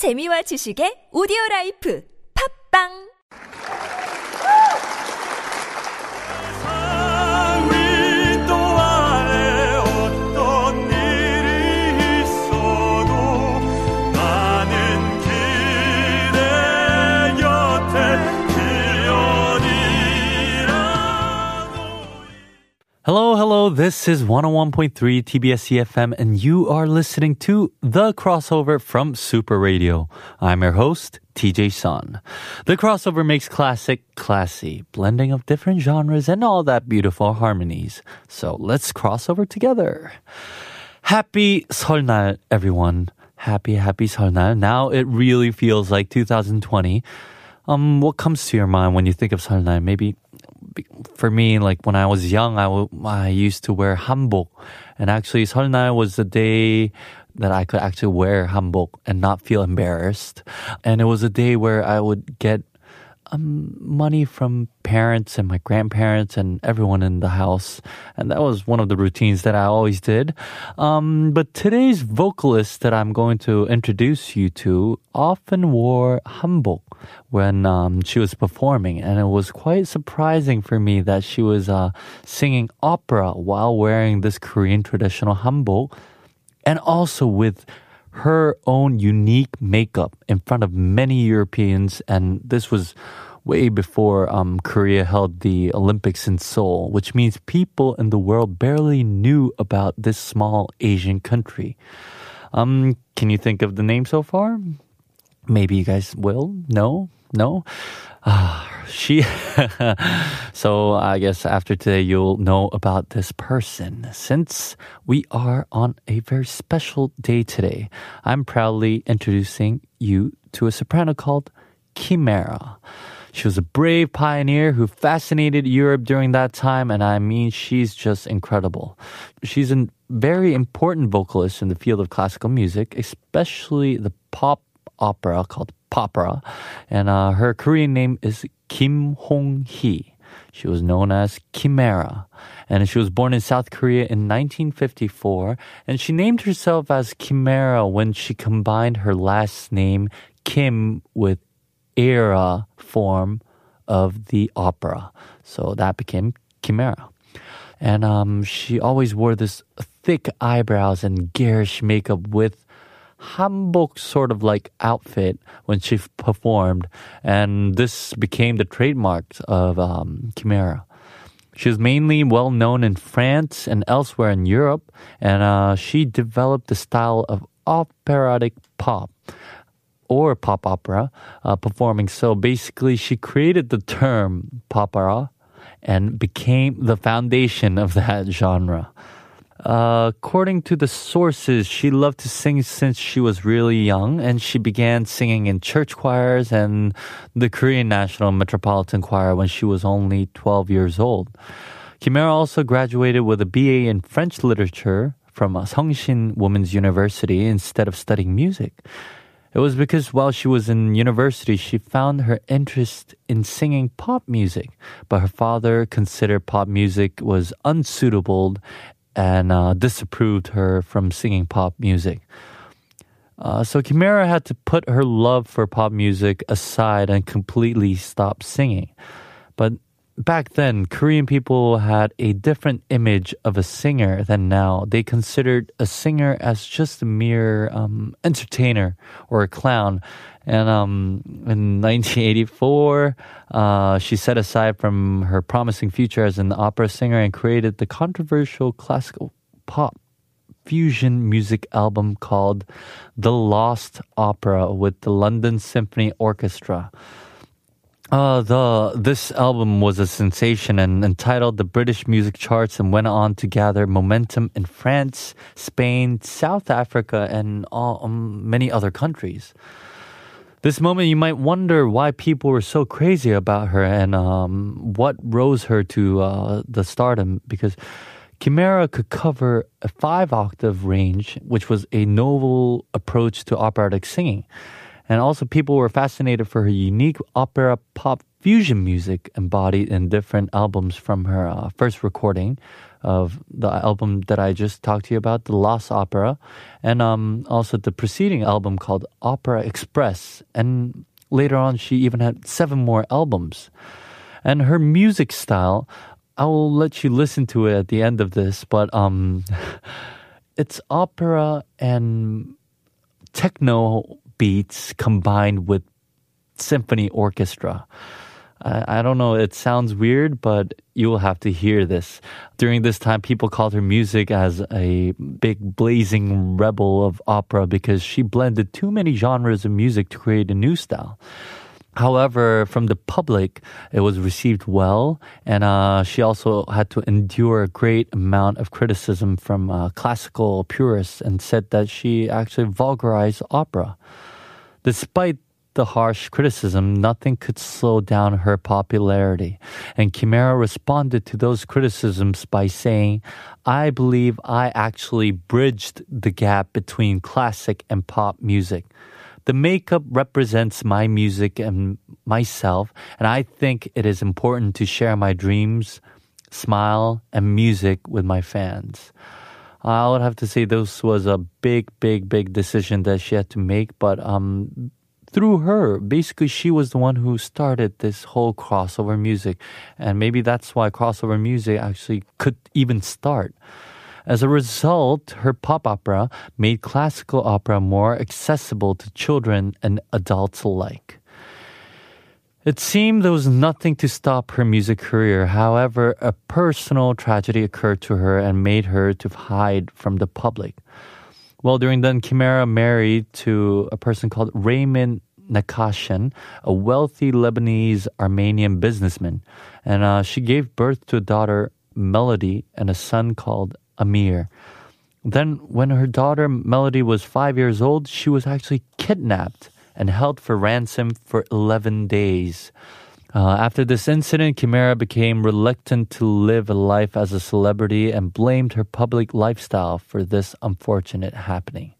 재미와 지식의 오디오 라이프. 팝빵 Hello, hello. This is 101.3 TBS EFM, and you are listening to The Crossover from Super Radio. I'm your host, TJ Sun. The crossover makes classic classy, blending of different genres and all that beautiful harmonies. So let's cross over together. Happy 설날, everyone. Happy, happy 설날. Now it really feels like 2020. Um, what comes to your mind when you think of 설날? Maybe for me, like when I was young, I, w- I used to wear hanbok. And actually, 설날 was the day that I could actually wear hanbok and not feel embarrassed. And it was a day where I would get um, money from parents and my grandparents and everyone in the house. And that was one of the routines that I always did. Um, but today's vocalist that I'm going to introduce you to often wore hanbok when um, she was performing. And it was quite surprising for me that she was uh, singing opera while wearing this Korean traditional hanbok and also with her own unique makeup in front of many Europeans. And this was way before um, Korea held the Olympics in Seoul, which means people in the world barely knew about this small Asian country. Um, can you think of the name so far? Maybe you guys will. No, no. Ah, she. so I guess after today you'll know about this person. Since we are on a very special day today, I'm proudly introducing you to a soprano called Kimera. She was a brave pioneer who fascinated Europe during that time, and I mean, she's just incredible. She's a very important vocalist in the field of classical music, especially the pop opera called Popera, and uh, her Korean name is Kim Hong Hee. She was known as Kimera, and she was born in South Korea in 1954. And she named herself as Kimera when she combined her last name Kim with era form of the opera. So that became Kimera. And um, she always wore this thick eyebrows and garish makeup with hanbok sort of like outfit when she performed. And this became the trademark of um, Kimera. She was mainly well known in France and elsewhere in Europe, and uh, she developed the style of operatic pop or pop opera uh, performing. So basically, she created the term pop opera and became the foundation of that genre. Uh, according to the sources, she loved to sing since she was really young, and she began singing in church choirs and the Korean National Metropolitan Choir when she was only 12 years old. Kimera also graduated with a BA in French literature from Sungshin Women's University instead of studying music. It was because while she was in university, she found her interest in singing pop music, but her father considered pop music was unsuitable and uh, disapproved her from singing pop music. Uh, so Kimera had to put her love for pop music aside and completely stop singing. But back then, Korean people had a different image of a singer than now. They considered a singer as just a mere um, entertainer or a clown. And um, in 1984, uh, she set aside from her promising future as an opera singer and created the controversial classical pop fusion music album called The Lost Opera with the London Symphony Orchestra. Uh, the this album was a sensation and entitled the British music charts and went on to gather momentum in France, Spain, South Africa, and all, um, many other countries. This moment, you might wonder why people were so crazy about her and um, what rose her to uh, the stardom because Kimera could cover a five octave range, which was a novel approach to operatic singing. And also, people were fascinated for her unique opera pop fusion music embodied in different albums from her uh, first recording, of the album that I just talked to you about, The Lost Opera, and um, also the preceding album called Opera Express. And later on, she even had seven more albums. And her music style, I will let you listen to it at the end of this, but um, it's opera and techno beats combined with symphony orchestra. I, don't know, it sounds weird, but you will have to hear this. During this time, people called her music as a big blazing rebel of opera because she blended too many genres of music to create a new style. However, from the public, it was received well, and uh, she also had to endure a great amount of criticism from uh, classical purists and said that she actually vulgarized opera. Despite the harsh criticism, nothing could slow down her popularity. And Kimera responded to those criticisms by saying, I believe I actually bridged the gap between classic and pop music. The makeup represents my music and myself, and I think it is important to share my dreams, smile, and music with my fans. I would have to say this was a big, big, big decision that she had to make, but um, through her, basically, she was the one who started this whole crossover music, and maybe that's why crossover music actually could even start. As a result, her pop opera made classical opera more accessible to children and adults alike. It seemed there was nothing to stop her music career. However, a personal tragedy occurred to her and made her to hide from the public. Well, during then, Kimera married to a person called Raymond Nakachian, a wealthy Lebanese Armenian businessman, and uh, she gave birth to a daughter, Melody, and a son called Amir. Then, when her daughter Melody was five years old, she was actually kidnapped and held for ransom for 11 days. Uh, after this incident, Kimera became reluctant to live a life as a celebrity and blamed her public lifestyle for this unfortunate happening.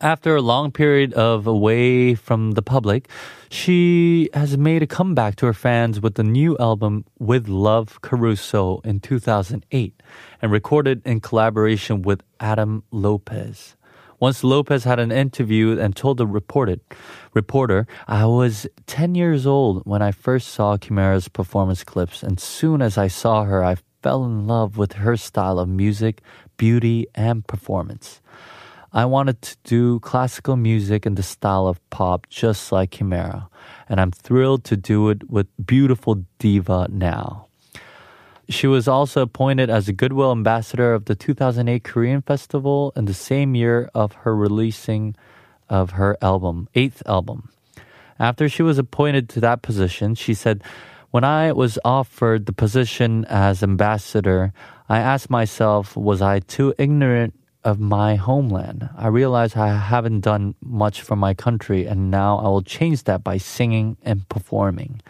After a long period of away from the public, she has made a comeback to her fans with the new album With Love Caruso in 2008 and recorded in collaboration with Adam Lopez. Once Lopez had an interview and told the reported, reporter, I was 10 years old when I first saw Kimera's performance clips, and soon as I saw her, I fell in love with her style of music, beauty, and performance. I wanted to do classical music in the style of pop, just like Kimera, and I'm thrilled to do it with beautiful diva now. She was also appointed as a Goodwill Ambassador of the 2008 Korean Festival in the same year of her releasing of her album, eighth album. After she was appointed to that position, she said, When I was offered the position as ambassador, I asked myself, was I too ignorant of my homeland. I realized I haven't done much for my country, and now I will change that by singing and performing.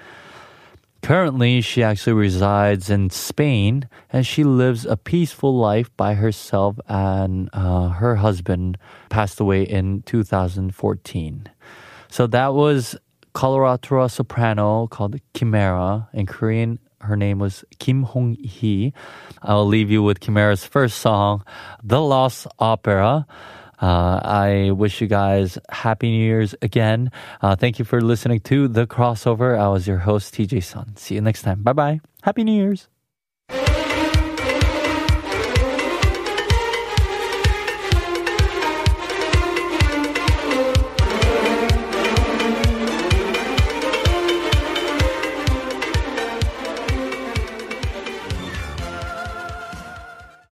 Currently, she actually resides in Spain and she lives a peaceful life by herself, and uh, her husband passed away in 2014. So that was coloratura soprano called Kimera. In Korean, her name was Kim Hong Hee. I'll leave you with Kimera's first song, The Lost Opera. Uh, I wish you guys happy New Year's again. Uh, thank you for listening to the crossover. I was your host, TJ Sun. See you next time. Bye bye. Happy New Year's.